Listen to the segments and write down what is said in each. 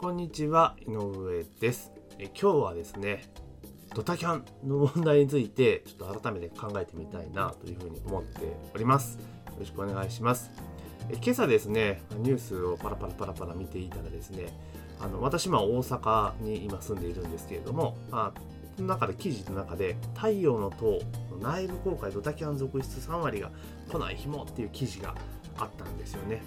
こんにちは、井上です。え今日はですね、ドタキャンの問題について、ちょっと改めて考えてみたいなというふうに思っております。よろしくお願いします。え今朝ですね、ニュースをパラパラパラパラ見ていたらですね、あの私、ま大阪に今住んでいるんですけれども、まあ、その中で記事の中で、太陽の塔の内部公開ドタキャン続出3割が来ない日もっていう記事があったんですよね。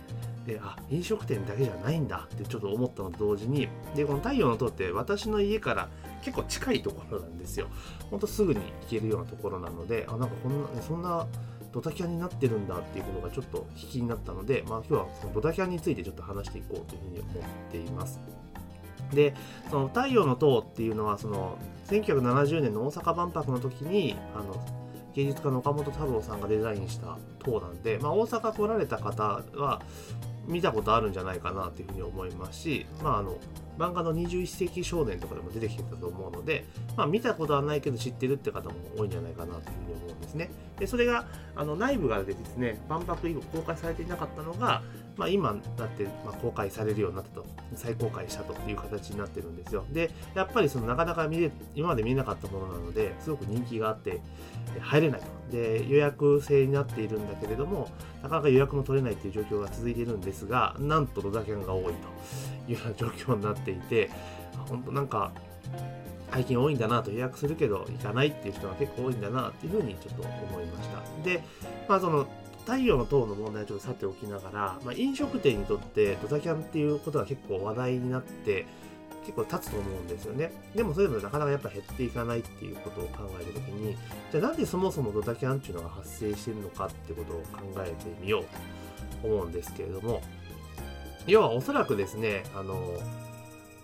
であ飲食店だけじゃないんだってちょっと思ったのと同時にでこの太陽の塔って私の家から結構近いところなんですよ。ほんとすぐに行けるようなところなのであなんかこんなそんなドタキャンになってるんだっていうことがちょっと引きになったので、まあ、今日はそのドタキャンについてちょっと話していこうというふうに思っています。でその太陽の塔っていうのはその1970年の大阪万博の時にあの芸術家の岡本太郎さんがデザインした塔なんで、まあ、大阪来られた方は見たことあるんじゃないかなというふうに思いますし、まあ、あの漫画の21世紀少年とかでも出てきてたと思うので、まあ、見たことはないけど知ってるって方も多いんじゃないかなというふうに思うんですね。でそれがあの内部がでですね万博以後公開されていなかったのが、まあ、今だって、まあ、公開されるようになったと再公開したという形になってるんですよ。でやっぱりそのなかなか見れ今まで見れなかったものなのですごく人気があって入れないと。で予約制になっているんだけれどもなかなか予約も取れないという状況が続いているんですがなんとドタキャンが多いというような状況になっていて本当なんか最近多いんだなと予約するけど行かないっていう人が結構多いんだなっていうふうにちょっと思いましたでまあその太陽の塔の問題をちょっとさておきながら、まあ、飲食店にとってドタキャンっていうことが結構話題になって結構立つと思うんですよね。でもそれでもなかなかやっぱ減っていかないっていうことを考えるときに、じゃあなんでそもそもドタキャンっていうのが発生してるのかってことを考えてみようと思うんですけれども、要はおそらくですね、あの、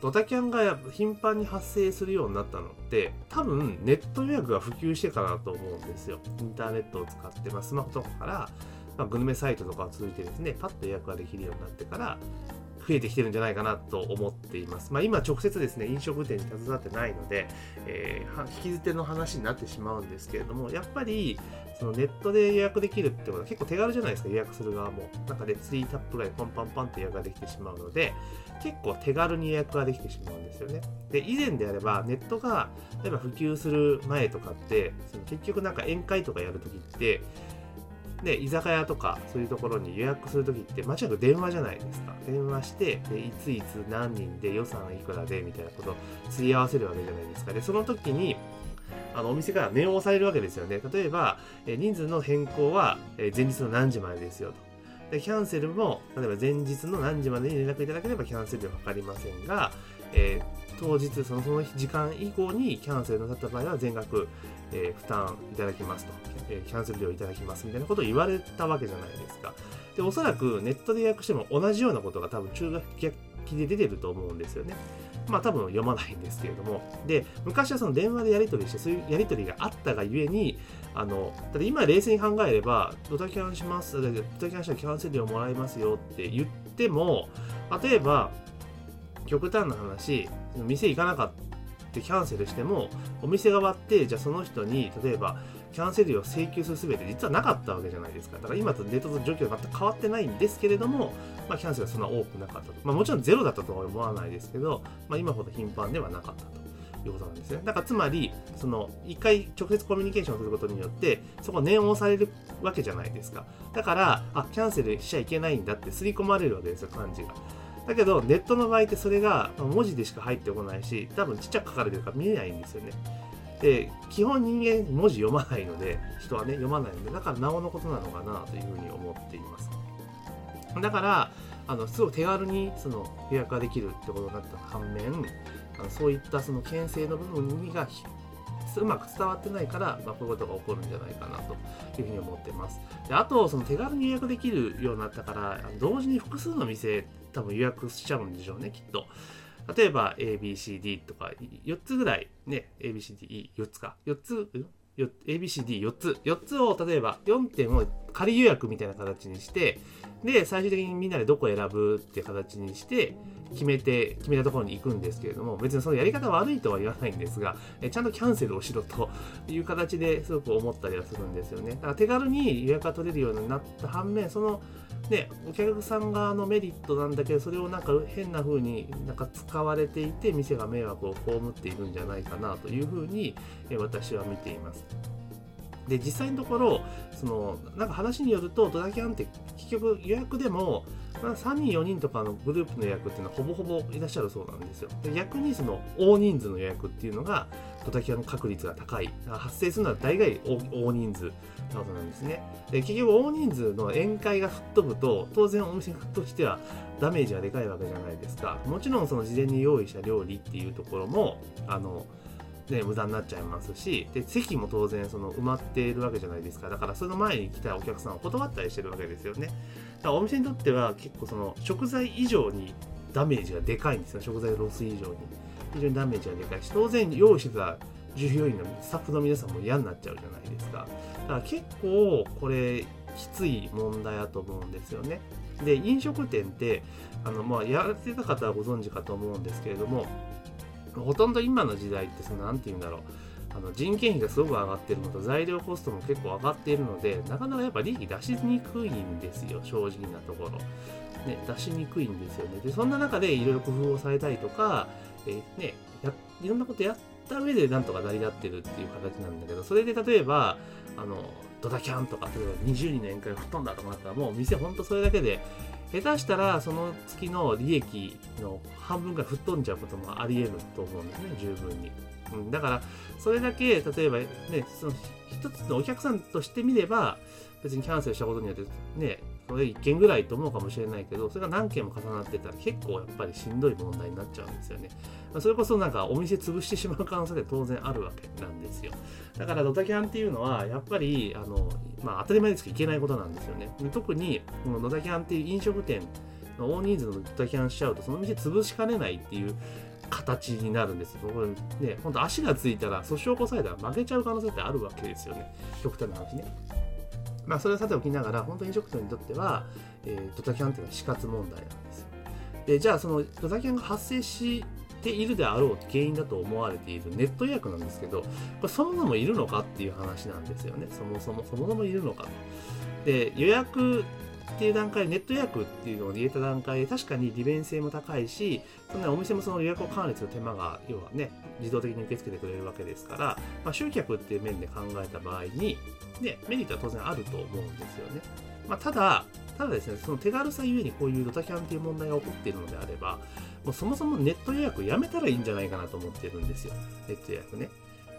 ドタキャンが頻繁に発生するようになったのって、多分ネット予約が普及してからだと思うんですよ。インターネットを使って、まあ、スマホとかから、まあ、グルメサイトとかを通じてですね、パッと予約ができるようになってから、増えてきてるんじゃないかなと思っています。まあ、今直接ですね、飲食店に携わってないので、えー、引き捨ての話になってしまうんですけれども、やっぱりそのネットで予約できるってことは結構手軽じゃないですか、予約する側も。なんかで3タップぐらいパンパンパンって予約ができてしまうので、結構手軽に予約ができてしまうんですよね。で、以前であればネットが例えば普及する前とかって、その結局なんか宴会とかやるときって、で、居酒屋とかそういうところに予約するときって間違いなく電話じゃないですか。電話して、でいついつ何人で予算いくらでみたいなことをすり合わせるわけじゃないですか。で、その時に、あのお店から念を押されるわけですよね。例えば、え人数の変更はえ前日の何時までですよと。で、キャンセルも、例えば前日の何時までに連絡いただければキャンセル料かかりませんが、えー当日そのその時間以降にキャンセルなさった場合は全額、えー負担いただきますと、えーキャンセル料いただきますみたいなことを言われたわけじゃないですか。で、おそらくネットで予約しても同じようなことが多分中学期で出てると思うんですよね。まあ多分読まないんですけれども。で、昔はその電話でやり取りして、そういうやり取りがあったがゆえに、あの、だ今冷静に考えれば、ドタキャンします、ドタキャンしたらキャンセル料もらえますよって言っても、例えば、極端な話、店行かなかったってキャンセルしても、お店側って、じゃあその人に、例えば、キャンセル料を請求するすべて実はなかったわけじゃないですか。だから今とネットの状況が全く変わってないんですけれども、まあ、キャンセルはそんな多くなかったと。まあ、もちろんゼロだったとは思わないですけど、まあ、今ほど頻繁ではなかったと。いうことなんですね。だからつまり、その、一回直接コミュニケーションすることによって、そこ念を押されるわけじゃないですか。だから、あ、キャンセルしちゃいけないんだって刷り込まれるわけですよ、漢字が。だけど、ネットの場合ってそれが文字でしか入ってこないし、多分ちっちゃく書かれてるから見えないんですよね。で、基本人間文字読まないので、人はね、読まないので、だからなおのことなのかなというふうに思っています。だから、あの、すごい手軽にその予約ができるってことになった反面、あのそういったその牽制の部分にがうまく伝わってないから、まあ、こういうことが起こるんじゃないかなというふうに思ってます。であと、その手軽に予約できるようになったから、同時に複数の店、多分予約しちゃうんでしょうね、きっと。例えば ABCD とか4つぐらいね ABCD4 つか。4つ ABCD4 つ4つ。を例えば4点を仮予約みたいな形にしてで最終的にみんなでどこ選ぶって形にして決めて決めたところに行くんですけれども別にそのやり方悪いとは言わないんですがえちゃんとキャンセルをしろという形ですごく思ったりはするんですよね。だから手軽に予約が取れるようになった反面そので、お客さん側のメリットなんだけど、それをなんか変な風になんか使われていて、店が迷惑を被っているんじゃないかなというふうに私は見ています。で、実際のところ、その、なんか話によると、ドラキャンって結局予約でも、まあ、3人、4人とかのグループの予約っていうのはほぼほぼいらっしゃるそうなんですよ。で逆にその大人数の予約っていうのが、ドタキャンの確率が高い。発生するのは大概大人数なことなんですね。で結局大人数の宴会が吹っ飛ぶと、当然お店としてはダメージがでかいわけじゃないですか。もちろんその事前に用意した料理っていうところも、あの、ね、無駄になっちゃいますしで席も当然その埋まっているわけじゃないですか。だからその前に来たお客さんを断ったりしてるわけですよね。だからお店にとっては結構その食材以上にダメージがでかいんですよ。食材ロス以上に。非常にダメージがでかいし当然用意してた従業員のスタッフの皆さんも嫌になっちゃうじゃないですか。だから結構これきつい問題だと思うんですよね。で飲食店ってあの、まあ、やられてた方はご存知かと思うんですけれどもほとんど今の時代ってその何て言うんだろう。あの人件費がすごく上がってるのと材料コストも結構上がっているのでなかなかやっぱ利益出しにくいんですよ正直なところ、ね、出しにくいんですよね。でそんな中でいろいろ工夫をされたりとか、え、ね、いろんなことやった上でなんとか成り立ってるっていう形なんだけどそれで例えばあのドタキャンとか例えば20人の宴会が吹っ飛んだとかなったらもう店ほんとそれだけで下手したらその月の利益の半分が吹っ飛んじゃうこともあり得ると思うんですね、十分に。うん、だから、それだけ、例えばね、その一つのお客さんとしてみれば、別にキャンセルしたことによって、ね、これ1件ぐらいと思うかもしれないけど、それが何件も重なってたら結構やっぱりしんどい問題になっちゃうんですよね。それこそなんかお店潰してしまう可能性って当然あるわけなんですよ。だからドタキャンっていうのはやっぱり、あの、まあ当たり前ですけどいけないことなんですよね。特に、このドタキャンっていう飲食店の大人数のドタキャンしちゃうと、その店潰しかねないっていう形になるんですよ。これね、本当足がついたら、訴訟を起こされたら負けちゃう可能性ってあるわけですよね。極端な話ね。まあ、それはさておきながら、本当に飲食店にとっては、えー、ドタキャンっていうのは死活問題なんですよ。で、じゃあ、そのドタキャンが発生しているであろう原因だと思われているネット予約なんですけど、これそもそもいるのかっていう話なんですよね。そもそも、そもそもいるのかと。で、予約っていう段階、ネット予約っていうのを入れた段階で、確かに利便性も高いし、そんなお店もその予約を管理する手間が、要はね、自動的に受け付けてくれるわけですから、まあ、集客っていう面で考えた場合に、ね、メリットは当然あると思うんですよね。まあ、ただ、ただですね、その手軽さゆえにこういうドタキャンっていう問題が起こっているのであれば、もうそもそもネット予約やめたらいいんじゃないかなと思ってるんですよ。ネット予約ね。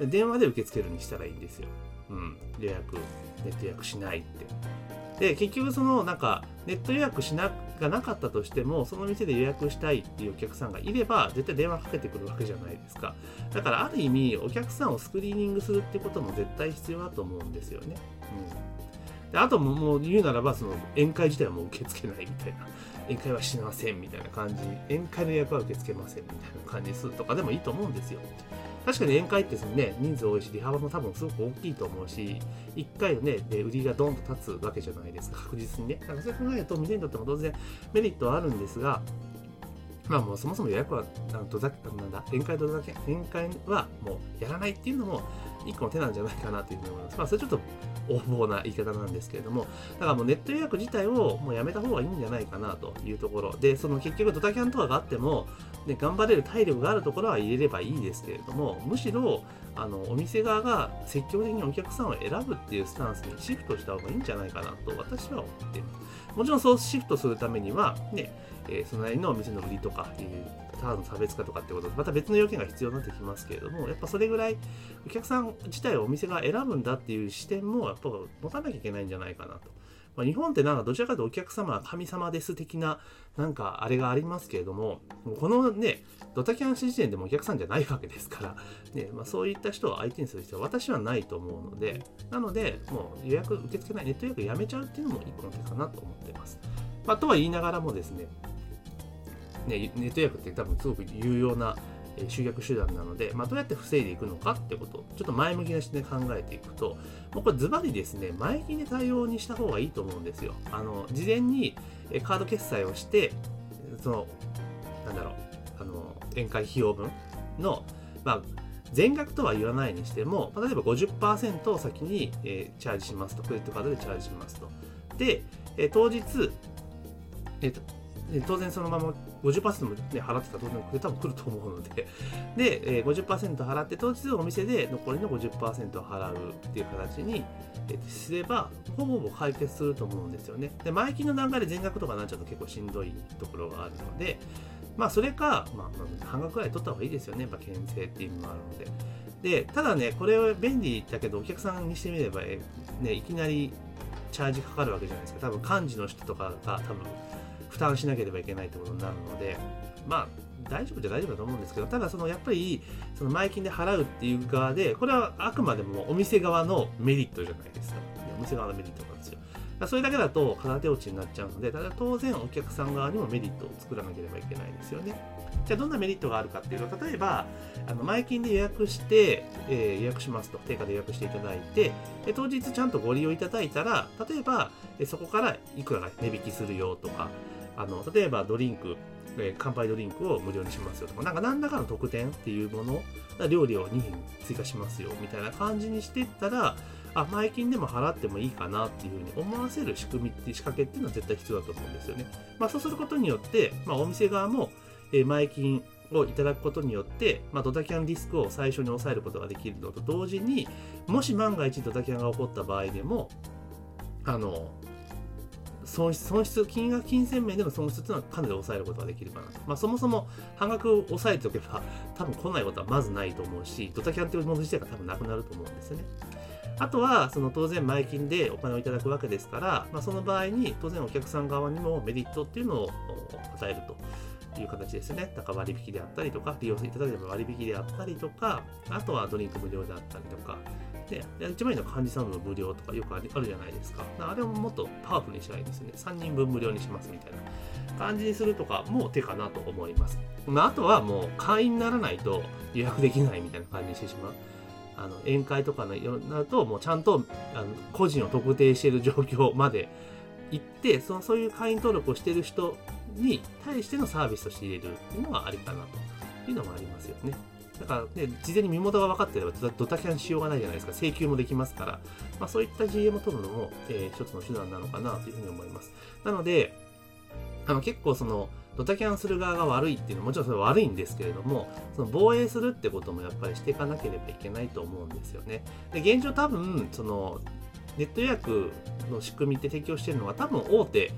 電話で受け付けるにしたらいいんですよ。うん。予約、ネット予約しないって。で、結局そのなんかネット予約しながなかったとしても、その店で予約したいっていうお客さんがいれば、絶対電話かけてくるわけじゃないですか。だからある意味、お客さんをスクリーニングするってことも絶対必要だと思うんですよね。うん。であともう言うならば、その宴会自体はもう受け付けないみたいな。宴会はしませんみたいな感じ。宴会の予約は受け付けませんみたいな感じにするとかでもいいと思うんですよ。確かに宴会ってそのね、人数多いし、利幅も多分すごく大きいと思うし、1回のね、で売りがドンと立つわけじゃないですか、確実にね。だからそれ考えると、店にとっても当然メリットはあるんですが、まあもうそもそも予約は、なんだ、なんだ、宴会とだけ、宴会はもうやらないっていうのも、一個の手なんじゃないかなというふうに思います。まあそれちょっと横暴な言い方なんですけれども、だからもうネット予約自体をもうやめた方がいいんじゃないかなというところ。で、その結局ドタキャンとかがあっても、ね、頑張れる体力があるところは入れればいいですけれども、むしろ、あの、お店側が積極的にお客さんを選ぶっていうスタンスにシフトした方がいいんじゃないかなと私は思っています。もちろんそうシフトするためには、ね、えー、そのなりのお店の売りとか、えー、ターンの差別化とかってことで、また別の要件が必要になってきますけれども、やっぱそれぐらいお客さん自体をお店が選ぶんだっていう視点も、やっぱ持たなきゃいけないんじゃないかなと。まあ、日本ってなんかどちらかというとお客様は神様です的ななんかあれがありますけれども、このね、ドタキャン時点でもお客さんじゃないわけですから、ねまあ、そういった人を相手にする必要は私はないと思うので、なので、もう予約受け付けない、ネット予約やめちゃうっていうのも一個の手かなと思ってます。まあ、とは言いながらもですね、ね、ネット予約って多分すごく有用な集約手段なので、まあ、どうやって防いでいくのかってことちょっと前向きな視点で考えていくと、もうこれズバリですね、前金で対応にした方がいいと思うんですよ。あの、事前にカード決済をして、その、なんだろう、あの、宴会費用分の、まあ、全額とは言わないにしても、例えば50%を先に、えー、チャージしますと、クレジットカードでチャージしますと。で、えー、当日、で当然そのまま50%も、ね、払ってたら当然多分来ると思うので、で、えー、50%払って当日お店で残りの50%を払うっていう形に、えー、すれば、ほぼほぼ解決すると思うんですよね。で、前金の段階で全額とかになっちゃうと結構しんどいところがあるので、まあそれか、まあ、半額ぐらい取った方がいいですよね。やっぱ牽制っていう意味もあるので。で、ただね、これは便利だけど、お客さんにしてみれば、ね、いきなりチャージかかるわけじゃないですか。多分幹事の人とかが多分負担しなければいけないってことになるので、まあ、大丈夫じゃ大丈夫だと思うんですけど、ただそのやっぱり、その前金で払うっていう側で、これはあくまでもお店側のメリットじゃないですか。お店側のメリットなんですよ。それだけだと空手落ちになっちゃうので、ただ当然お客さん側にもメリットを作らなければいけないですよね。じゃあどんなメリットがあるかっていうと、例えば、あの前金で予約して、えー、予約しますと、定価で予約していただいて、で当日ちゃんとご利用いただいたら、例えば、そこからいくらが値引きするよとか、あの例えばドリンク、えー、乾杯ドリンクを無料にしますよとか、なんか何らかの特典っていうもの、料理を2品追加しますよみたいな感じにしていったら、あ、前金でも払ってもいいかなっていうふうに思わせる仕組みって仕掛けっていうのは絶対必要だと思うんですよね。まあそうすることによって、まあお店側も、え前金をいただくことによって、まあ、ドタキャンリスクを最初に抑えることができるのと同時にもし万が一ドタキャンが起こった場合でもあの損失、損失、金額、金銭面での損失っていうのはかなり抑えることができるかなと。まあ、そもそも半額を抑えておけば、多分来ないことはまずないと思うし、ドタキャンっていうもの自体が多分なくなると思うんですよね。あとは、その当然前金でお金をいただくわけですから、まあ、その場合に当然お客さん側にもメリットっていうのを与えると。いう形ですね。だから割引であったりとか、利用していただければ割引であったりとか、あとはドリンク無料であったりとか、で、一番いいのは幹事さんの無料とかよくあるじゃないですか。あれをもっとパワフルにしたいですね。3人分無料にしますみたいな感じにするとかも手かなと思います。まあ、あとはもう会員にならないと予約できないみたいな感じにしてしまう。あの宴会とかになると、もうちゃんとあの個人を特定している状況まで行って、そのそういう会員登録をしている人に対してのサービスとして入れるっていうのがありかなというのもありますよね。だからね、事前に身元が分かってればドタキャンしようがないじゃないですか。請求もできますから、まあ、そういった GM を取るのも、えー、一つの手段なのかなというふうに思います。なので、あの結構その、ドタキャンする側が悪いっていうのはもちろんそれは悪いんですけれども、その防衛するってこともやっぱりしていかなければいけないと思うんですよね。で、現状多分、その、ネット予約の仕組みって提供してるのは多分大手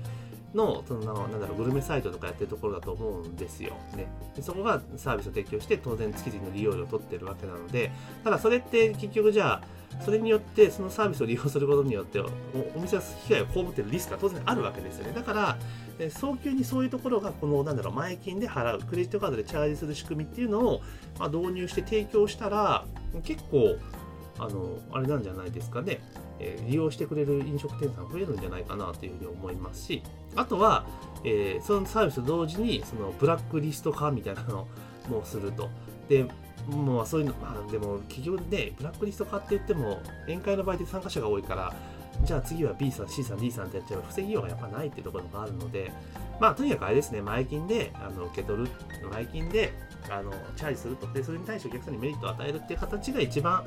の、その、なんだろう、グルメサイトとかやってるところだと思うんですよ。ね。でそこがサービスを提供して、当然月々の利用料を取ってるわけなので、ただそれって結局じゃあ、それによって、そのサービスを利用することによって、お店は被害を被っているリスクが当然あるわけですよね。だから、早急にそういうところが、この、なんだろう、前金で払う、クレジットカードでチャージする仕組みっていうのを、まあ、導入して提供したら、結構、あの、あれなんじゃないですかね。えー、利用してくれる飲食店さん増えるんじゃないかなというふうに思いますし、あとは、えー、そのサービスと同時に、そのブラックリスト化みたいなのもすると。で、もうそういうの、まあでも企業で、ブラックリスト化って言っても、宴会の場合で参加者が多いから、じゃあ次は B さん、C さん、D さんってやっちゃう防ぎようがやっぱないっていうところがあるので、まあとにかくあれですね、前金であの受け取る、前金であのチャージすると。で、それに対してお客さんにメリットを与えるっていう形が一番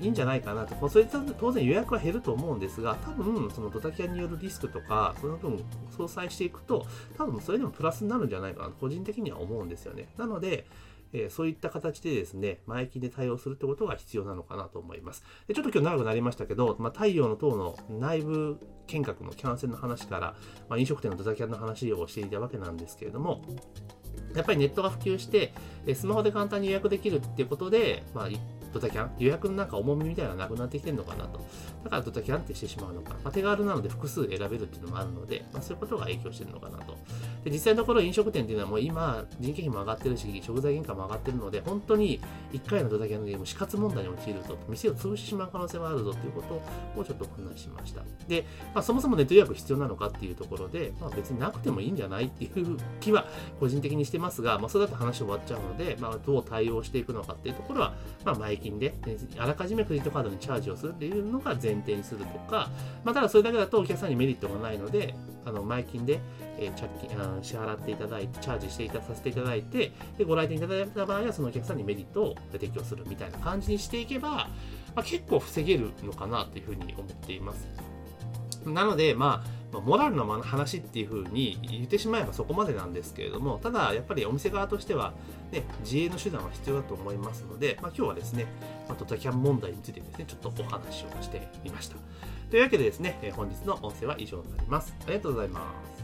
いいんじゃないかなと。まあ、それ当然予約は減ると思うんですが、多分、そのドタキャンによるリスクとか、その分相殺していくと、多分それでもプラスになるんじゃないかなと、個人的には思うんですよね。なので、えー、そういった形でですね、前金で対応するってことが必要なのかなと思います。でちょっと今日長くなりましたけど、まあ、太陽の塔の内部見学のキャンセルの話から、まあ、飲食店のドタキャンの話をしていたわけなんですけれども、やっぱりネットが普及して、スマホで簡単に予約できるっていうことで、まあ、ドタキャン？予約のなんか重みみたいなのがなくなってきてるのかなと。だからドタキャンってしてしまうのか。まあ、手軽なので複数選べるっていうのもあるので、まあ、そういうことが影響してるのかなと。で、実際のところ飲食店っていうのはもう今、人件費も上がってるし、食材原価も上がってるので、本当に1回のドタキャンでも死活問題に陥ると、店を潰してしまう可能性もあるぞっていうことをちょっとお話しました。で、まあ、そもそもネット予約必要なのかっていうところで、まあ、別になくてもいいんじゃないっていう気は個人的にしてますが、まあ、それだと話終わっちゃうので、まあ、どう対応していくのかっていうところは、まあ、前金で、あらかじめクレジットカードにチャージをするっていうのが前提にするとか、まあ、ただそれだけだとお客さんにメリットがないので、あの前金で、えー、着金あ支払っていただいて、チャージしていたさせていただいて、でご来店いただいた場合は、そのお客さんにメリットを提供するみたいな感じにしていけば、まあ、結構防げるのかなというふうに思っています。なので、まあ、モラルの話っていうふうに言ってしまえばそこまでなんですけれども、ただやっぱりお店側としては、ね、自衛の手段は必要だと思いますので、まあ、今日はですね、まあ、ドタキャン問題についてですね、ちょっとお話をしてみました。というわけでですね、本日の音声は以上になります。ありがとうございます。